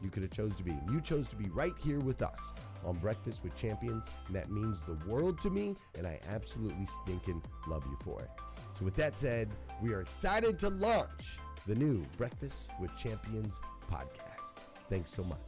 you could have chose to be. You chose to be right here with us on Breakfast with Champions, and that means the world to me, and I absolutely stinking love you for it. So with that said, we are excited to launch the new Breakfast with Champions podcast. Thanks so much.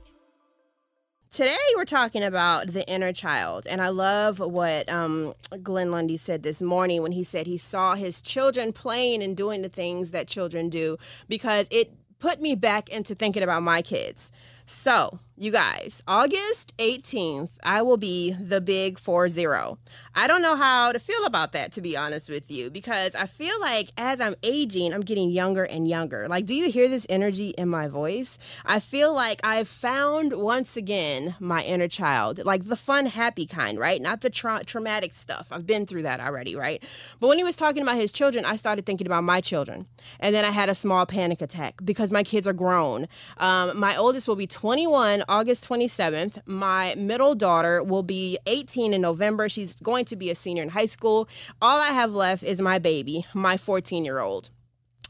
Today, we're talking about the inner child. And I love what um, Glenn Lundy said this morning when he said he saw his children playing and doing the things that children do because it put me back into thinking about my kids. So, you guys, August 18th, I will be the big 4 0. I don't know how to feel about that, to be honest with you, because I feel like as I'm aging, I'm getting younger and younger. Like, do you hear this energy in my voice? I feel like I've found once again my inner child, like the fun, happy kind, right? Not the tra- traumatic stuff. I've been through that already, right? But when he was talking about his children, I started thinking about my children. And then I had a small panic attack because my kids are grown. Um, my oldest will be 21 August 27th. My middle daughter will be 18 in November. She's going to be a senior in high school. All I have left is my baby, my 14 year old.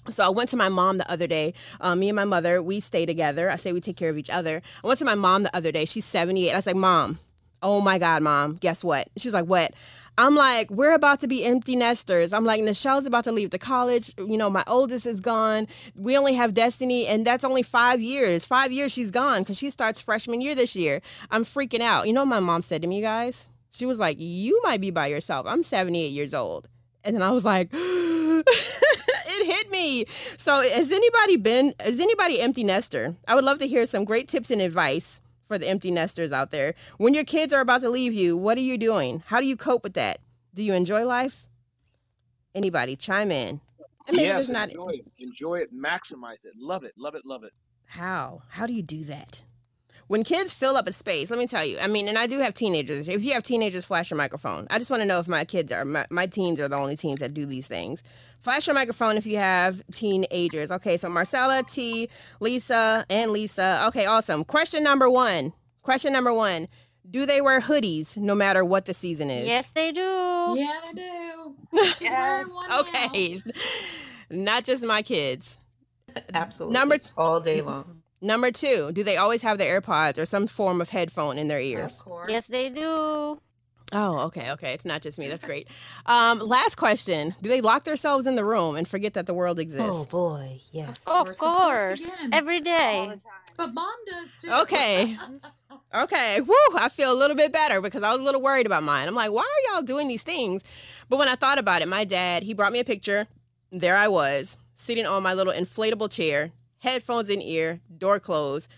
So I went to my mom the other day. Um, me and my mother, we stay together. I say we take care of each other. I went to my mom the other day. She's 78. I was like, Mom, oh my God, Mom, guess what? She was like, What? I'm like, we're about to be empty nesters. I'm like, Nichelle's about to leave to college. You know, my oldest is gone. We only have Destiny, and that's only five years. Five years she's gone because she starts freshman year this year. I'm freaking out. You know my mom said to me, guys? She was like, You might be by yourself. I'm 78 years old. And then I was like, it hit me. So has anybody been, is anybody empty nester? I would love to hear some great tips and advice for the empty nesters out there. When your kids are about to leave you, what are you doing? How do you cope with that? Do you enjoy life? Anybody chime in? And maybe yes, not... enjoy it. Enjoy it. Maximize it. Love it. Love it. Love it. How? How do you do that? When kids fill up a space, let me tell you. I mean, and I do have teenagers. If you have teenagers, flash your microphone. I just want to know if my kids are my, my teens are the only teens that do these things. Flash your microphone if you have teenagers. Okay, so Marcella, T, Lisa, and Lisa. Okay, awesome. Question number one. Question number one. Do they wear hoodies no matter what the season is? Yes, they do. Yeah, they do. yeah. okay. Not just my kids. Absolutely. Number t- all day long. Number two, do they always have the AirPods or some form of headphone in their ears? Of course. Yes, they do. Oh, okay, okay. It's not just me. That's great. Um, last question: Do they lock themselves in the room and forget that the world exists? Oh boy, yes. Of course, of course. every day. But mom does too. Okay, okay. Woo! I feel a little bit better because I was a little worried about mine. I'm like, why are y'all doing these things? But when I thought about it, my dad he brought me a picture. There I was sitting on my little inflatable chair, headphones in ear, door closed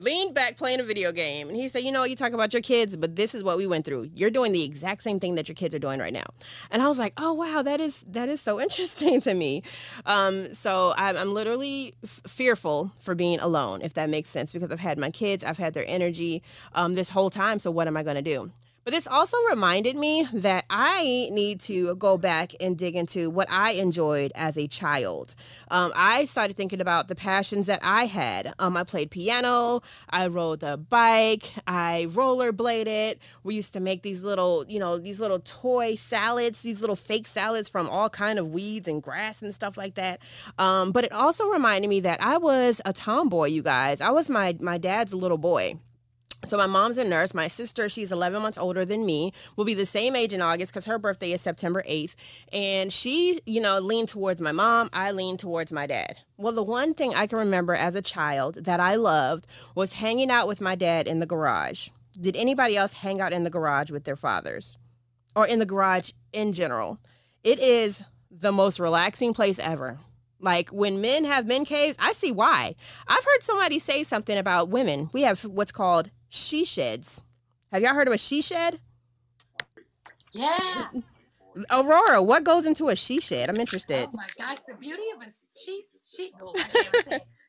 leaned back playing a video game. And he said you know you talk about your kids but this is what we went through. You're doing the exact same thing that your kids are doing right now. And i was like oh wow that is that is so interesting to me. Um, so i'm, I'm literally f- fearful for being alone if that makes sense because i've had my kids i've had their energy um, this whole time. So what am i going to do but this also reminded me that I need to go back and dig into what I enjoyed as a child. Um, I started thinking about the passions that I had. Um, I played piano, I rode the bike, I rollerbladed. We used to make these little, you know, these little toy salads, these little fake salads from all kind of weeds and grass and stuff like that. Um, but it also reminded me that I was a tomboy, you guys. I was my my dad's little boy. So my mom's a nurse. My sister, she's 11 months older than me, will be the same age in August because her birthday is September 8th. And she, you know, leaned towards my mom. I leaned towards my dad. Well, the one thing I can remember as a child that I loved was hanging out with my dad in the garage. Did anybody else hang out in the garage with their fathers or in the garage in general? It is the most relaxing place ever. Like when men have men caves, I see why. I've heard somebody say something about women. We have what's called she sheds. Have y'all heard of a she shed? Yeah. Aurora, what goes into a she shed? I'm interested. Oh my gosh, the beauty of a she she oh,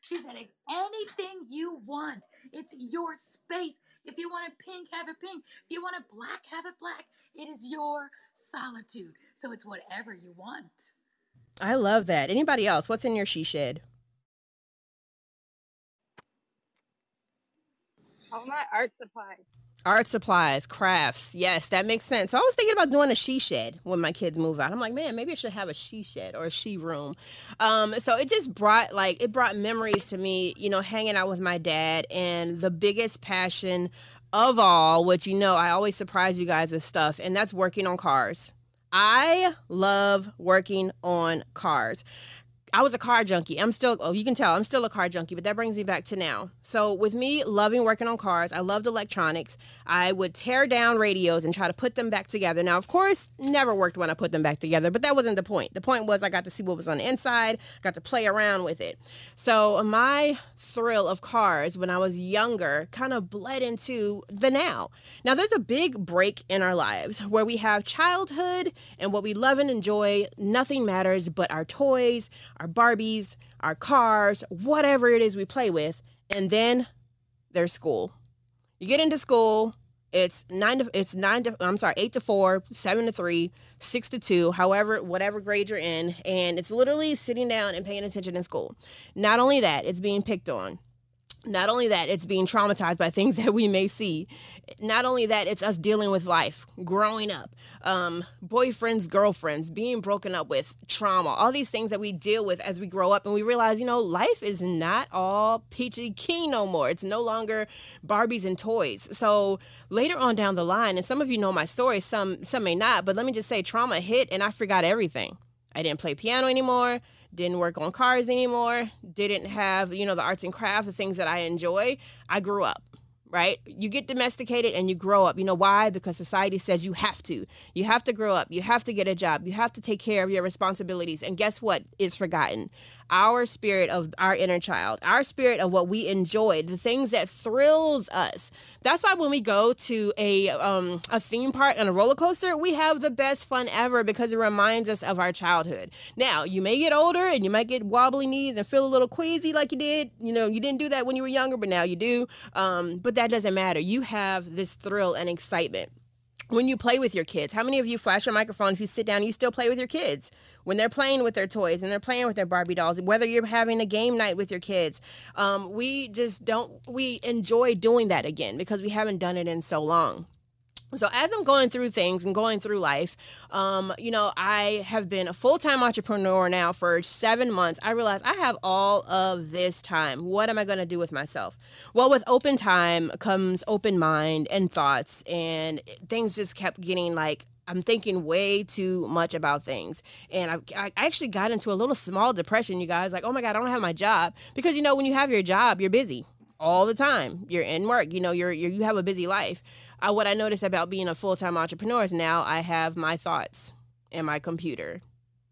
she said anything you want. It's your space. If you want it pink, have it pink. If you want it black, have it black. It is your solitude. So it's whatever you want. I love that. Anybody else? What's in your she shed? All my art supplies. Art supplies, crafts. Yes, that makes sense. So I was thinking about doing a she shed when my kids move out. I'm like, man, maybe I should have a she shed or a she room. Um, so it just brought like it brought memories to me, you know, hanging out with my dad and the biggest passion of all, which you know, I always surprise you guys with stuff, and that's working on cars. I love working on cars. I was a car junkie. I'm still, oh, you can tell I'm still a car junkie, but that brings me back to now. So, with me loving working on cars, I loved electronics. I would tear down radios and try to put them back together. Now, of course, never worked when I put them back together, but that wasn't the point. The point was I got to see what was on the inside, got to play around with it. So, my thrill of cars when I was younger kind of bled into the now. Now, there's a big break in our lives where we have childhood and what we love and enjoy. Nothing matters but our toys, our Barbies, our cars, whatever it is we play with. And then there's school. You get into school, it's nine to it's nine to I'm sorry, eight to four, seven to three, six to two, however, whatever grade you're in, and it's literally sitting down and paying attention in school. Not only that, it's being picked on. Not only that it's being traumatized by things that we may see not only that it's us dealing with life growing up um, boyfriends girlfriends being broken up with trauma all these things that we deal with as we grow up and we realize you know life is not all peachy keen no more. It's no longer barbies and toys. So later on down the line and some of you know my story some some may not but let me just say trauma hit and i forgot everything. I didn't play piano anymore didn't work on cars anymore, didn't have, you know, the arts and craft, the things that I enjoy, I grew up right? You get domesticated and you grow up. You know why? Because society says you have to. You have to grow up. You have to get a job. You have to take care of your responsibilities. And guess what? It's forgotten? Our spirit of our inner child, our spirit of what we enjoy, the things that thrills us. That's why when we go to a um, a theme park and a roller coaster, we have the best fun ever because it reminds us of our childhood. Now, you may get older and you might get wobbly knees and feel a little queasy like you did. You know, you didn't do that when you were younger, but now you do. Um, but that doesn't matter. You have this thrill and excitement when you play with your kids. How many of you flash your microphone if you sit down, you still play with your kids? When they're playing with their toys, when they're playing with their Barbie dolls, whether you're having a game night with your kids, um, we just don't, we enjoy doing that again because we haven't done it in so long. So as I'm going through things and going through life, um, you know, I have been a full-time entrepreneur now for seven months. I realized I have all of this time. What am I going to do with myself? Well, with open time comes open mind and thoughts, and things just kept getting like I'm thinking way too much about things. And I, I actually got into a little small depression, you guys. Like, oh my God, I don't have my job. Because, you know, when you have your job, you're busy all the time. You're in work, you know, you're, you're you have a busy life uh, what I noticed about being a full time entrepreneur is now I have my thoughts in my computer.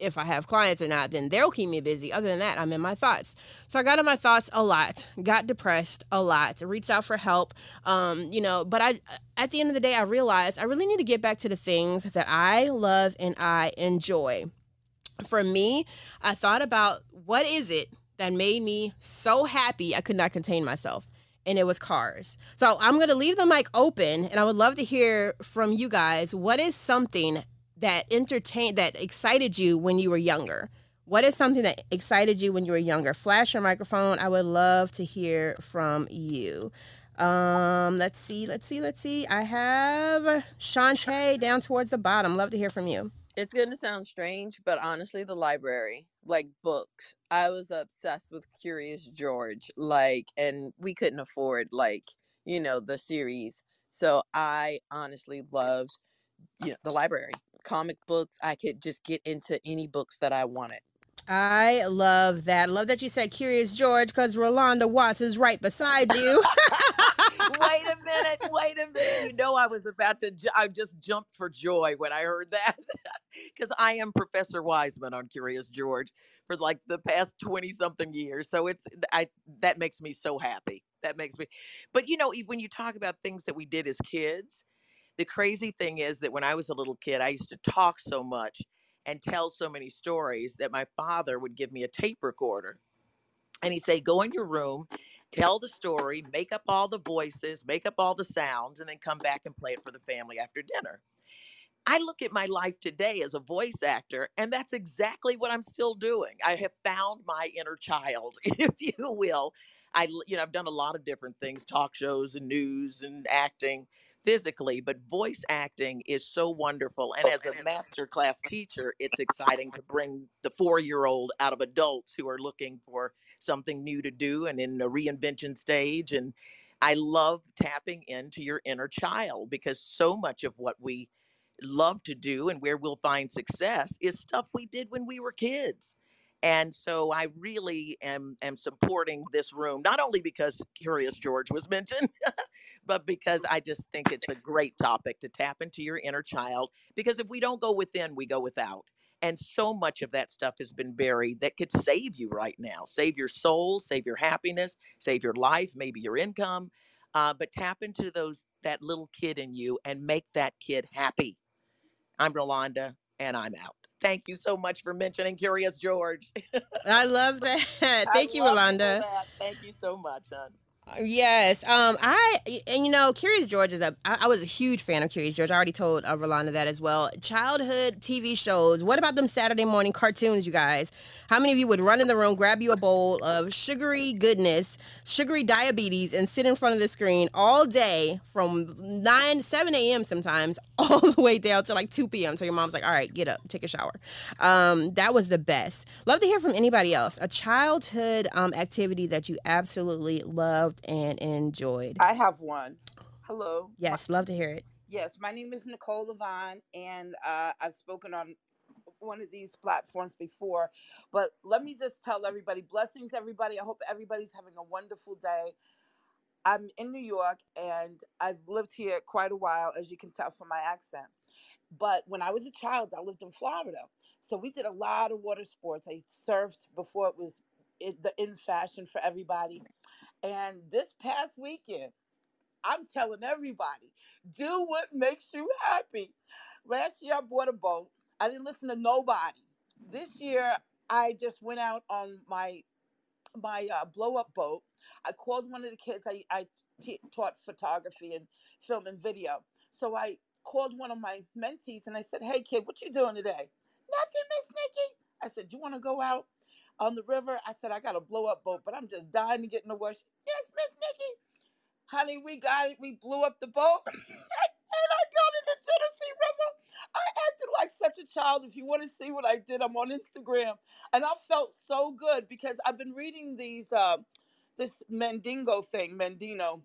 If I have clients or not, then they'll keep me busy. Other than that, I'm in my thoughts. So I got in my thoughts a lot, got depressed a lot, reached out for help. Um, you know, but I at the end of the day, I realized I really need to get back to the things that I love and I enjoy. For me, I thought about what is it that made me so happy I could not contain myself and it was cars. So I'm going to leave the mic open and I would love to hear from you guys what is something that entertained that excited you when you were younger? What is something that excited you when you were younger? Flash your microphone. I would love to hear from you. Um, let's see, let's see, let's see. I have Shantae down towards the bottom. Love to hear from you. It's going to sound strange, but honestly, the library, like books. I was obsessed with Curious George, like, and we couldn't afford, like, you know, the series. So I honestly loved, you know, the library, comic books. I could just get into any books that I wanted. I love that. Love that you said Curious George because Rolanda Watts is right beside you. wait a minute, wait a minute. You know, I was about to, I just jumped for joy when I heard that because I am Professor Wiseman on Curious George for like the past 20 something years. So it's, I, that makes me so happy. That makes me, but you know, when you talk about things that we did as kids, the crazy thing is that when I was a little kid, I used to talk so much and tell so many stories that my father would give me a tape recorder. And he'd say, Go in your room tell the story, make up all the voices, make up all the sounds, and then come back and play it for the family after dinner. I look at my life today as a voice actor, and that's exactly what I'm still doing. I have found my inner child, if you will. I, you know, I've done a lot of different things, talk shows and news and acting physically, but voice acting is so wonderful. And oh, as a master class teacher, it's exciting to bring the four year old out of adults who are looking for something new to do and in a reinvention stage. And I love tapping into your inner child because so much of what we love to do and where we'll find success is stuff we did when we were kids. And so I really am am supporting this room, not only because Curious George was mentioned, but because I just think it's a great topic to tap into your inner child. Because if we don't go within, we go without. And so much of that stuff has been buried that could save you right now, save your soul, save your happiness, save your life, maybe your income. Uh, but tap into those that little kid in you and make that kid happy. I'm Rolanda, and I'm out. Thank you so much for mentioning Curious George. I love that. Thank I you, Rolanda. Thank you so much, hon. Yes. Um. I and you know, Curious George is a. I, I was a huge fan of Curious George. I already told uh, Rolanda that as well. Childhood TV shows. What about them Saturday morning cartoons, you guys? How many of you would run in the room, grab you a bowl of sugary goodness, sugary diabetes, and sit in front of the screen all day from nine, seven a.m. sometimes, all the way down to like two p.m. So your mom's like, "All right, get up, take a shower." Um, that was the best. Love to hear from anybody else. A childhood um activity that you absolutely loved and enjoyed. I have one. Hello. Yes, love to hear it. Yes, my name is Nicole Levine, and uh, I've spoken on one of these platforms before. But let me just tell everybody blessings, everybody. I hope everybody's having a wonderful day. I'm in New York and I've lived here quite a while, as you can tell from my accent. But when I was a child, I lived in Florida. So we did a lot of water sports. I surfed before it was the in fashion for everybody. And this past weekend, I'm telling everybody, do what makes you happy. Last year, I bought a boat. I didn't listen to nobody. This year, I just went out on my my uh, blow up boat. I called one of the kids. I, I t- taught photography and film and video. So I called one of my mentees and I said, "Hey kid, what you doing today?" Nothing, Miss Nikki. I said, "You want to go out on the river?" I said, "I got a blow up boat, but I'm just dying to get in the water." Yes, Miss Nikki. Honey, we got it. We blew up the boat. and I got in the Tennessee River. I acted like such a child. If you want to see what I did, I'm on Instagram, and I felt so good because I've been reading these uh, this Mandingo thing, Mandino,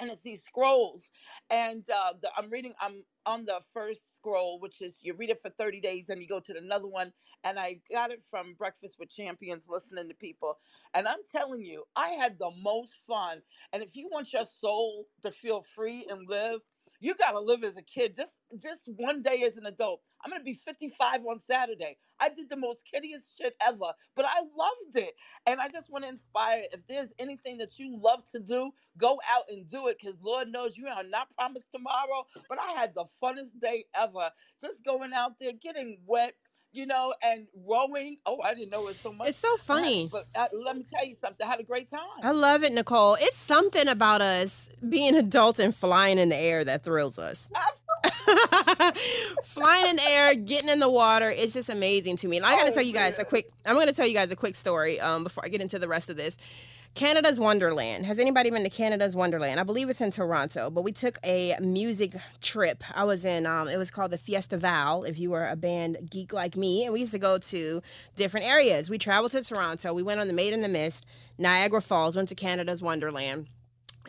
and it's these scrolls and uh, the, i'm reading i'm on the first scroll which is you read it for 30 days and you go to another one and i got it from breakfast with champions listening to people and i'm telling you i had the most fun and if you want your soul to feel free and live you got to live as a kid. Just just one day as an adult. I'm going to be 55 on saturday. I did the most kiddiest shit ever but i loved it. And i just want to inspire if there's anything that you love to do go out and do it because lord knows you are not promised tomorrow but i had the funnest day ever. Just going out there getting wet you know, and rowing. Oh, I didn't know it was so much. It's so funny. But uh, let me tell you something. I had a great time. I love it, Nicole. It's something about us being adults and flying in the air that thrills us. flying in the air, getting in the water, it's just amazing to me. And I got to oh, tell you guys a quick. I'm going to tell you guys a quick story um, before I get into the rest of this. Canada's Wonderland. Has anybody been to Canada's Wonderland? I believe it's in Toronto, but we took a music trip. I was in, um, it was called the Fiesta Val, if you were a band geek like me. And we used to go to different areas. We traveled to Toronto. We went on the Maid in the Mist, Niagara Falls, went to Canada's Wonderland.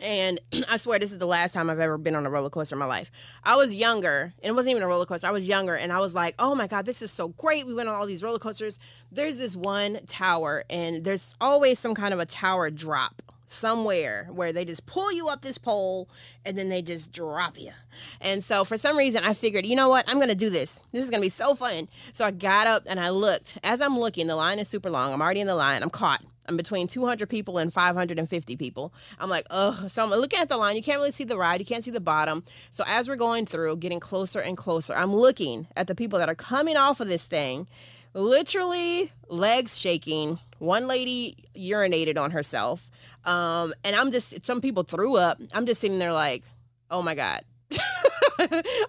And I swear this is the last time I've ever been on a roller coaster in my life. I was younger, and it wasn't even a roller coaster. I was younger, and I was like, oh my God, this is so great. We went on all these roller coasters. There's this one tower, and there's always some kind of a tower drop somewhere where they just pull you up this pole and then they just drop you. And so for some reason I figured, you know what? I'm going to do this. This is going to be so fun. So I got up and I looked. As I'm looking, the line is super long. I'm already in the line. I'm caught. Between 200 people and 550 people. I'm like, ugh. So I'm looking at the line. You can't really see the ride. You can't see the bottom. So as we're going through, getting closer and closer, I'm looking at the people that are coming off of this thing, literally legs shaking. One lady urinated on herself. Um, and I'm just, some people threw up. I'm just sitting there like, oh my God.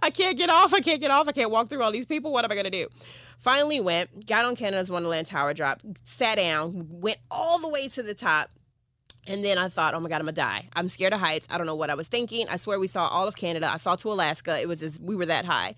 I can't get off. I can't get off. I can't walk through all these people. What am I going to do? Finally went, got on Canada's Wonderland Tower Drop, sat down, went all the way to the top, and then I thought, oh my God, I'm gonna die. I'm scared of heights. I don't know what I was thinking. I swear we saw all of Canada. I saw to Alaska. It was just, we were that high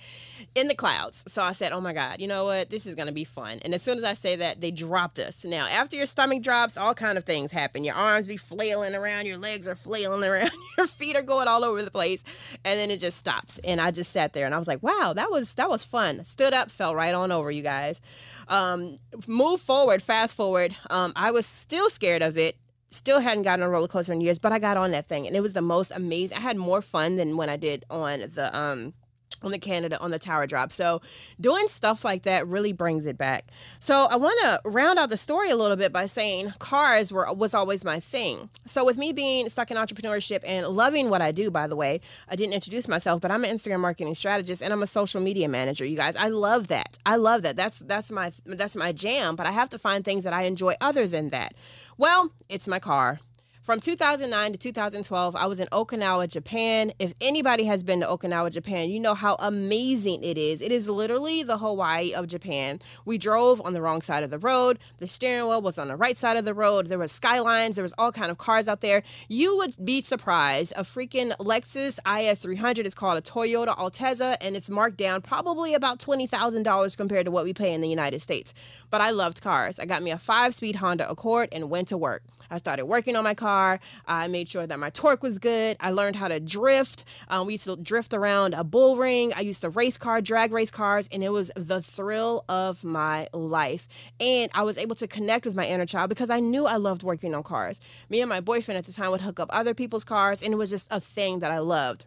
in the clouds. So I said, oh my God, you know what? This is gonna be fun. And as soon as I say that, they dropped us. Now, after your stomach drops, all kind of things happen. Your arms be flailing around, your legs are flailing around, your feet are going all over the place. And then it just stops. And I just sat there and I was like, wow, that was, that was fun. Stood up, fell right on over, you guys um, move forward, fast forward. Um, I was still scared of it Still hadn't gotten on a roller coaster in years, but I got on that thing and it was the most amazing. I had more fun than when I did on the um on the Canada on the tower drop. So doing stuff like that really brings it back. So I want to round out the story a little bit by saying cars were was always my thing. So with me being stuck in entrepreneurship and loving what I do, by the way, I didn't introduce myself, but I'm an Instagram marketing strategist and I'm a social media manager. You guys, I love that. I love that. That's that's my that's my jam. But I have to find things that I enjoy other than that. Well, it's my car. From 2009 to 2012, I was in Okinawa, Japan. If anybody has been to Okinawa, Japan, you know how amazing it is. It is literally the Hawaii of Japan. We drove on the wrong side of the road. The steering wheel was on the right side of the road. There was skylines. There was all kind of cars out there. You would be surprised. A freaking Lexus IS 300 is called a Toyota Altezza, and it's marked down probably about $20,000 compared to what we pay in the United States. But I loved cars. I got me a five-speed Honda Accord and went to work. I started working on my car. I made sure that my torque was good. I learned how to drift. Um, we used to drift around a bull ring. I used to race car, drag race cars, and it was the thrill of my life. And I was able to connect with my inner child because I knew I loved working on cars. Me and my boyfriend at the time would hook up other people's cars, and it was just a thing that I loved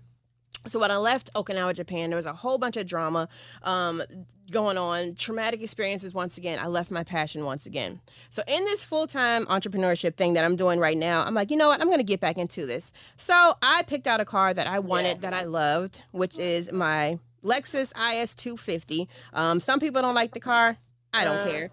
so when I left Okinawa, Japan, there was a whole bunch of drama um, going on, traumatic experiences once again. I left my passion once again. So in this full-time entrepreneurship thing that I'm doing right now, I'm like, you know what? I'm going to get back into this. So I picked out a car that I wanted, yeah. that I loved, which is my Lexus IS 250. Um, some people don't like the car. I don't uh, care.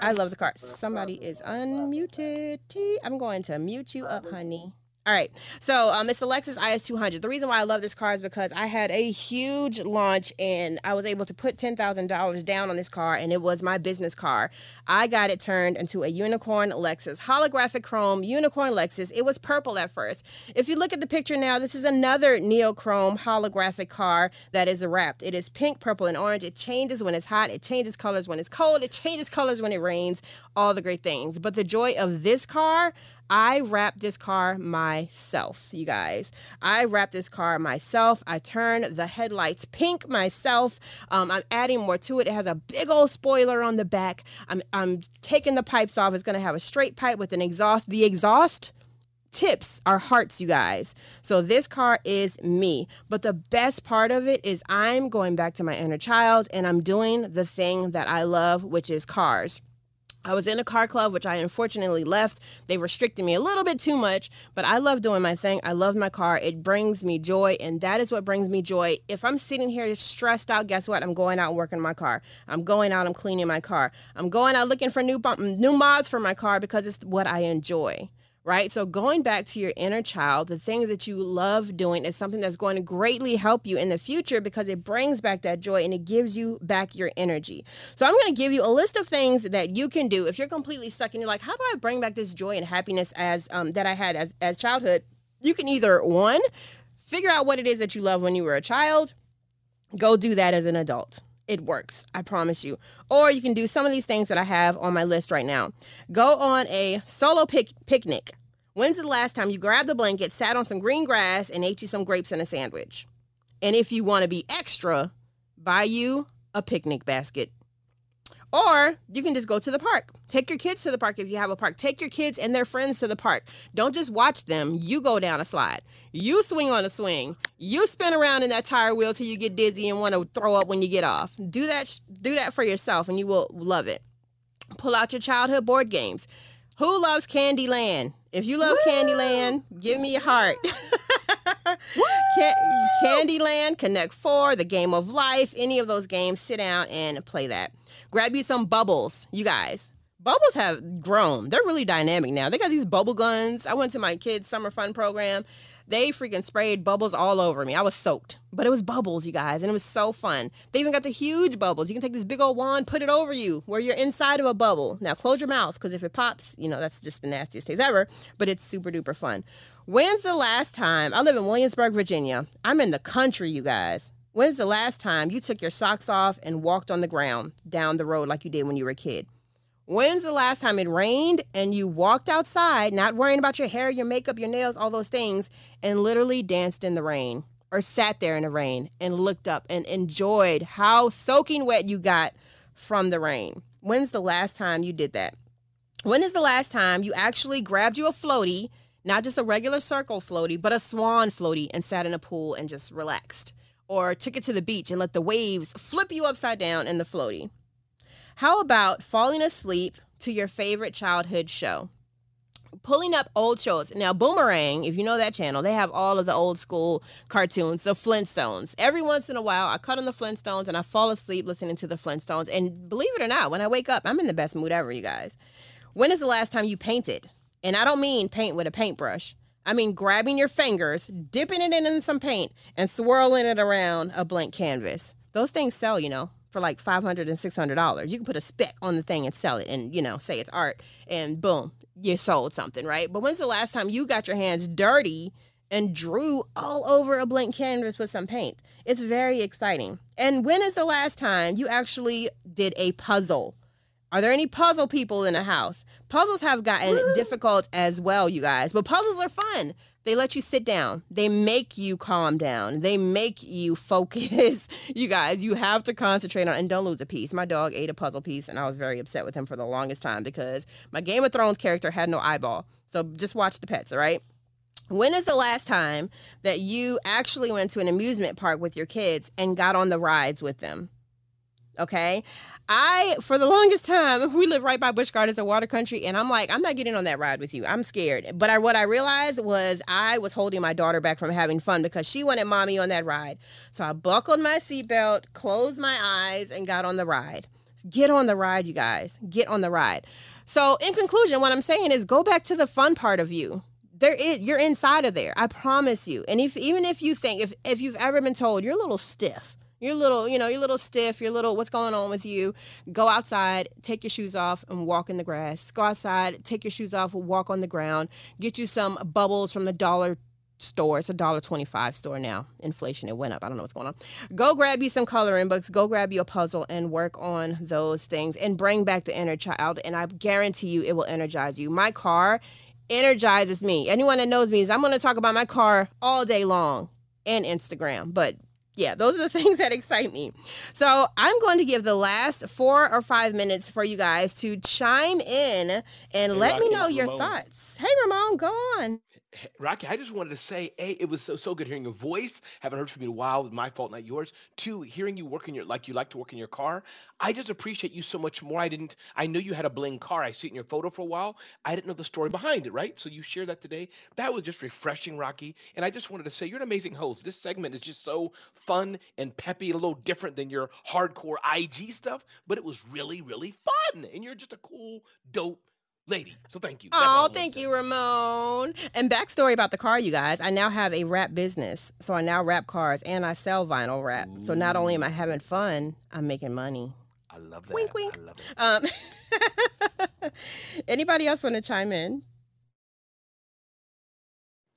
I love the car. Somebody is unmuted. T. I'm going to mute you up, honey. All right. So um, it's the Lexus IS200. The reason why I love this car is because I had a huge launch and I was able to put $10,000 down on this car and it was my business car. I got it turned into a unicorn Lexus, holographic chrome unicorn Lexus. It was purple at first. If you look at the picture now, this is another neochrome holographic car that is wrapped. It is pink, purple, and orange. It changes when it's hot. It changes colors when it's cold. It changes colors when it rains. All the great things. But the joy of this car, I wrapped this car myself, you guys. I wrapped this car myself. I turned the headlights pink myself. Um, I'm adding more to it. It has a big old spoiler on the back. I'm, I'm taking the pipes off. It's going to have a straight pipe with an exhaust. The exhaust tips are hearts, you guys. So this car is me. But the best part of it is I'm going back to my inner child and I'm doing the thing that I love, which is cars. I was in a car club, which I unfortunately left. They restricted me a little bit too much, but I love doing my thing. I love my car. It brings me joy, and that is what brings me joy. If I'm sitting here stressed out, guess what? I'm going out and working my car. I'm going out, I'm cleaning my car. I'm going out looking for new new mods for my car because it's what I enjoy right? So going back to your inner child, the things that you love doing is something that's going to greatly help you in the future because it brings back that joy and it gives you back your energy. So I'm going to give you a list of things that you can do if you're completely stuck and you're like, how do I bring back this joy and happiness as um, that I had as as childhood? You can either one, figure out what it is that you love when you were a child, go do that as an adult it works. I promise you. Or you can do some of these things that I have on my list right now. Go on a solo pic- picnic. When's the last time you grabbed a blanket, sat on some green grass, and ate you some grapes and a sandwich? And if you want to be extra, buy you a picnic basket. Or you can just go to the park. Take your kids to the park if you have a park. Take your kids and their friends to the park. Don't just watch them. You go down a slide. You swing on a swing. You spin around in that tire wheel till you get dizzy and want to throw up when you get off. Do that do that for yourself and you will love it. Pull out your childhood board games. Who loves Candyland? If you love Woo! Candyland, give me a heart. Can- Candyland, Connect Four, The Game of Life, any of those games, sit down and play that. Grab you some bubbles, you guys. Bubbles have grown. They're really dynamic now. They got these bubble guns. I went to my kids' summer fun program. They freaking sprayed bubbles all over me. I was soaked, but it was bubbles, you guys, and it was so fun. They even got the huge bubbles. You can take this big old wand, put it over you where you're inside of a bubble. Now close your mouth because if it pops, you know, that's just the nastiest taste ever, but it's super duper fun. When's the last time? I live in Williamsburg, Virginia. I'm in the country, you guys. When's the last time you took your socks off and walked on the ground down the road like you did when you were a kid? When's the last time it rained and you walked outside, not worrying about your hair, your makeup, your nails, all those things, and literally danced in the rain or sat there in the rain and looked up and enjoyed how soaking wet you got from the rain? When's the last time you did that? When is the last time you actually grabbed you a floaty, not just a regular circle floaty, but a swan floaty and sat in a pool and just relaxed? or took it to the beach and let the waves flip you upside down in the floaty. How about falling asleep to your favorite childhood show? Pulling up old shows. Now, Boomerang, if you know that channel, they have all of the old school cartoons, the Flintstones. Every once in a while, I cut on the Flintstones and I fall asleep listening to the Flintstones. And believe it or not, when I wake up, I'm in the best mood ever, you guys. When is the last time you painted? And I don't mean paint with a paintbrush. I mean grabbing your fingers, dipping it in some paint, and swirling it around a blank canvas. Those things sell, you know, for like $500 and $600. You can put a speck on the thing and sell it and, you know, say it's art, and boom, you sold something, right? But when's the last time you got your hands dirty and drew all over a blank canvas with some paint? It's very exciting. And when is the last time you actually did a puzzle? Are there any puzzle people in the house? Puzzles have gotten Woo! difficult as well, you guys, but puzzles are fun. They let you sit down. They make you calm down. They make you focus. you guys, you have to concentrate on and don't lose a piece. My dog ate a puzzle piece and I was very upset with him for the longest time because my Game of Thrones character had no eyeball. So just watch the pets, all right? When is the last time that you actually went to an amusement park with your kids and got on the rides with them? Okay. I, for the longest time, we live right by Busch Gardens, a water country, and I'm like, I'm not getting on that ride with you. I'm scared. But I, what I realized was I was holding my daughter back from having fun because she wanted mommy on that ride. So I buckled my seatbelt, closed my eyes, and got on the ride. Get on the ride, you guys. Get on the ride. So, in conclusion, what I'm saying is go back to the fun part of you there is you're inside of there i promise you and if even if you think if if you've ever been told you're a little stiff you're a little, you know, you're a little stiff. You're little, what's going on with you? Go outside, take your shoes off, and walk in the grass. Go outside, take your shoes off, walk on the ground. Get you some bubbles from the dollar store. It's a dollar twenty-five store now. Inflation, it went up. I don't know what's going on. Go grab you some coloring books. Go grab you a puzzle and work on those things and bring back the inner child. And I guarantee you, it will energize you. My car energizes me. Anyone that knows me is I'm going to talk about my car all day long and Instagram, but yeah, those are the things that excite me. So I'm going to give the last four or five minutes for you guys to chime in and hey, let Rocky, me know your Ramon. thoughts. Hey, Ramon, go on. Rocky, I just wanted to say, A, it was so so good hearing your voice. Haven't heard from you in a while. My fault, not yours. Two, hearing you work in your like you like to work in your car. I just appreciate you so much more. I didn't I knew you had a bling car. I see it in your photo for a while. I didn't know the story behind it, right? So you share that today. That was just refreshing, Rocky. And I just wanted to say you're an amazing host. This segment is just so fun and peppy, a little different than your hardcore IG stuff, but it was really, really fun. And you're just a cool, dope lady. So thank you. oh, thank you, Ramon. And backstory about the car, you guys. I now have a wrap business. So I now wrap cars and I sell vinyl wrap. Ooh. So not only am I having fun, I'm making money. I love that. Wink, wink. Um, anybody else want to chime in?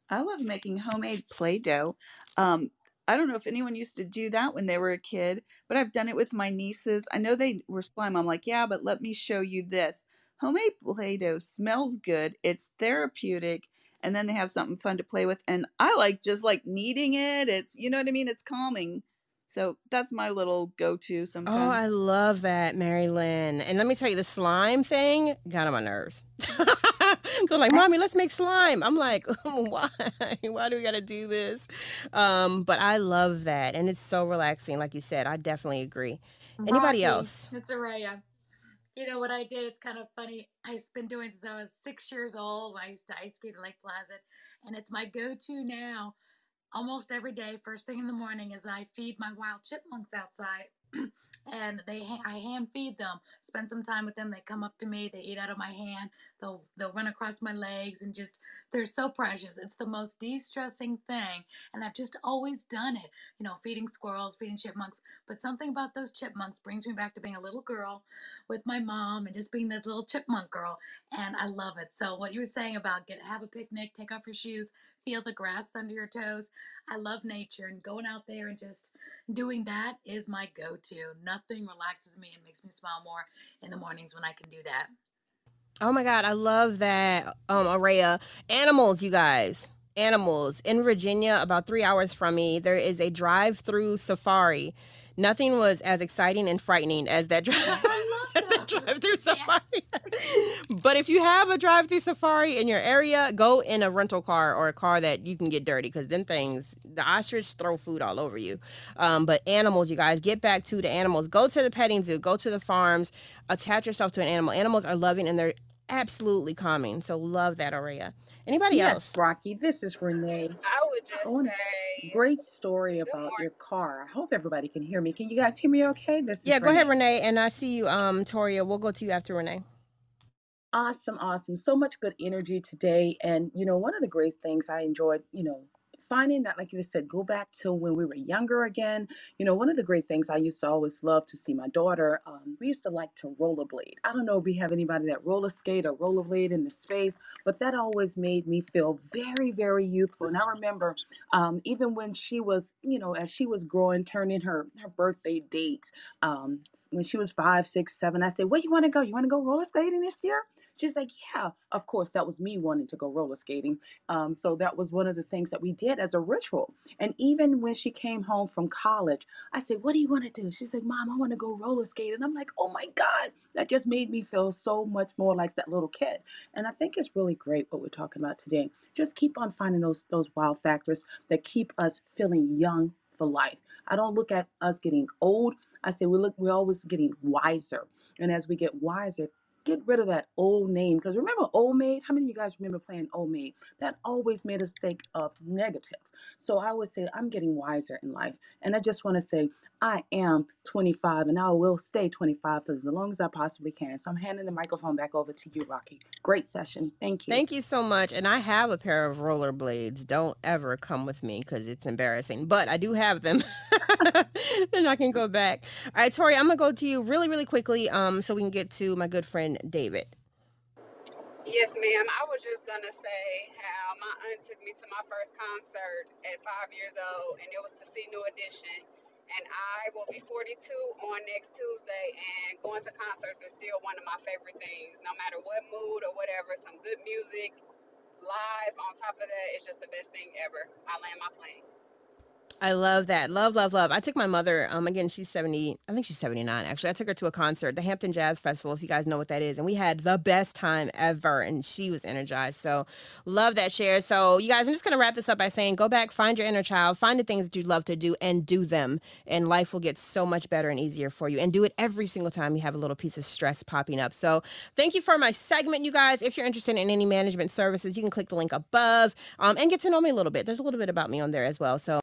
I love making homemade Play Doh. Um, I don't know if anyone used to do that when they were a kid, but I've done it with my nieces. I know they were slime. I'm like, yeah, but let me show you this homemade Play-Doh smells good. It's therapeutic. And then they have something fun to play with. And I like just like kneading it. It's, you know what I mean? It's calming. So that's my little go to sometimes. Oh, I love that, Mary Lynn. And let me tell you, the slime thing got on my nerves. They're like, Mommy, let's make slime. I'm like, why? Why do we got to do this? Um, but I love that. And it's so relaxing. Like you said, I definitely agree. Anybody Rocky, else? It's Araya. You know what I did? It's kind of funny. I've been doing since I was six years old. I used to ice skate at Lake Placid, and it's my go-to now. Almost every day, first thing in the morning, is I feed my wild chipmunks outside. and they I hand feed them. Spend some time with them. They come up to me. They eat out of my hand. They'll they'll run across my legs and just they're so precious. It's the most de-stressing thing, and I've just always done it. You know, feeding squirrels, feeding chipmunks. But something about those chipmunks brings me back to being a little girl with my mom and just being that little chipmunk girl, and I love it. So what you were saying about get have a picnic, take off your shoes, feel the grass under your toes. I love nature and going out there and just doing that is my go to. Nothing relaxes me and makes me smile more in the mornings when I can do that. Oh my God, I love that, um, Araya. Animals, you guys. Animals. In Virginia, about three hours from me, there is a drive through safari. Nothing was as exciting and frightening as that drive. drive-through safari. but if you have a drive-through safari in your area, go in a rental car or a car that you can get dirty because then things, the ostrich throw food all over you. Um, but animals, you guys, get back to the animals. Go to the petting zoo. Go to the farms. Attach yourself to an animal. Animals are loving and they're absolutely calming. So love that, Aurea. Anybody yes, else? Rocky, this is Renee. I would just oh, say great story about your car. I hope everybody can hear me. Can you guys hear me okay? This Yeah, go ahead, Renee. And I see you, um, Toria. We'll go to you after Renee. Awesome, awesome. So much good energy today. And, you know, one of the great things I enjoyed, you know, finding that, like you said, go back to when we were younger again. You know, one of the great things I used to always love to see my daughter, um, we used to like to rollerblade. I don't know if we have anybody that roller skate or rollerblade in the space, but that always made me feel very, very youthful. And I remember um, even when she was, you know, as she was growing, turning her, her birthday date, um, when she was five, six, seven, I said, Where you want to go? You want to go roller skating this year? She's like, Yeah, of course. That was me wanting to go roller skating. Um, so that was one of the things that we did as a ritual. And even when she came home from college, I said, What do you want to do? She's like, Mom, I want to go roller skate. And I'm like, Oh my God. That just made me feel so much more like that little kid. And I think it's really great what we're talking about today. Just keep on finding those those wild factors that keep us feeling young for life. I don't look at us getting old. I say we look we're always getting wiser. And as we get wiser, get rid of that old name. Because remember Old Maid? How many of you guys remember playing Old Maid? That always made us think of negative. So I would say I'm getting wiser in life. And I just want to say I am 25 and I will stay 25 for as long as I possibly can. So I'm handing the microphone back over to you, Rocky. Great session. Thank you. Thank you so much. And I have a pair of rollerblades. Don't ever come with me because it's embarrassing, but I do have them. and I can go back. All right, Tori, I'm going to go to you really, really quickly um, so we can get to my good friend David. Yes, ma'am. I was just gonna say how my aunt took me to my first concert at five years old, and it was to see New Edition. And I will be 42 on next Tuesday, and going to concerts is still one of my favorite things. No matter what mood or whatever, some good music live on top of that is just the best thing ever. I land my plane. I love that. Love, love, love. I took my mother, um, again, she's 70, I think she's 79 actually. I took her to a concert, the Hampton Jazz Festival, if you guys know what that is. And we had the best time ever. And she was energized. So love that share. So, you guys, I'm just going to wrap this up by saying go back, find your inner child, find the things that you love to do, and do them. And life will get so much better and easier for you. And do it every single time you have a little piece of stress popping up. So, thank you for my segment, you guys. If you're interested in any management services, you can click the link above um, and get to know me a little bit. There's a little bit about me on there as well. So,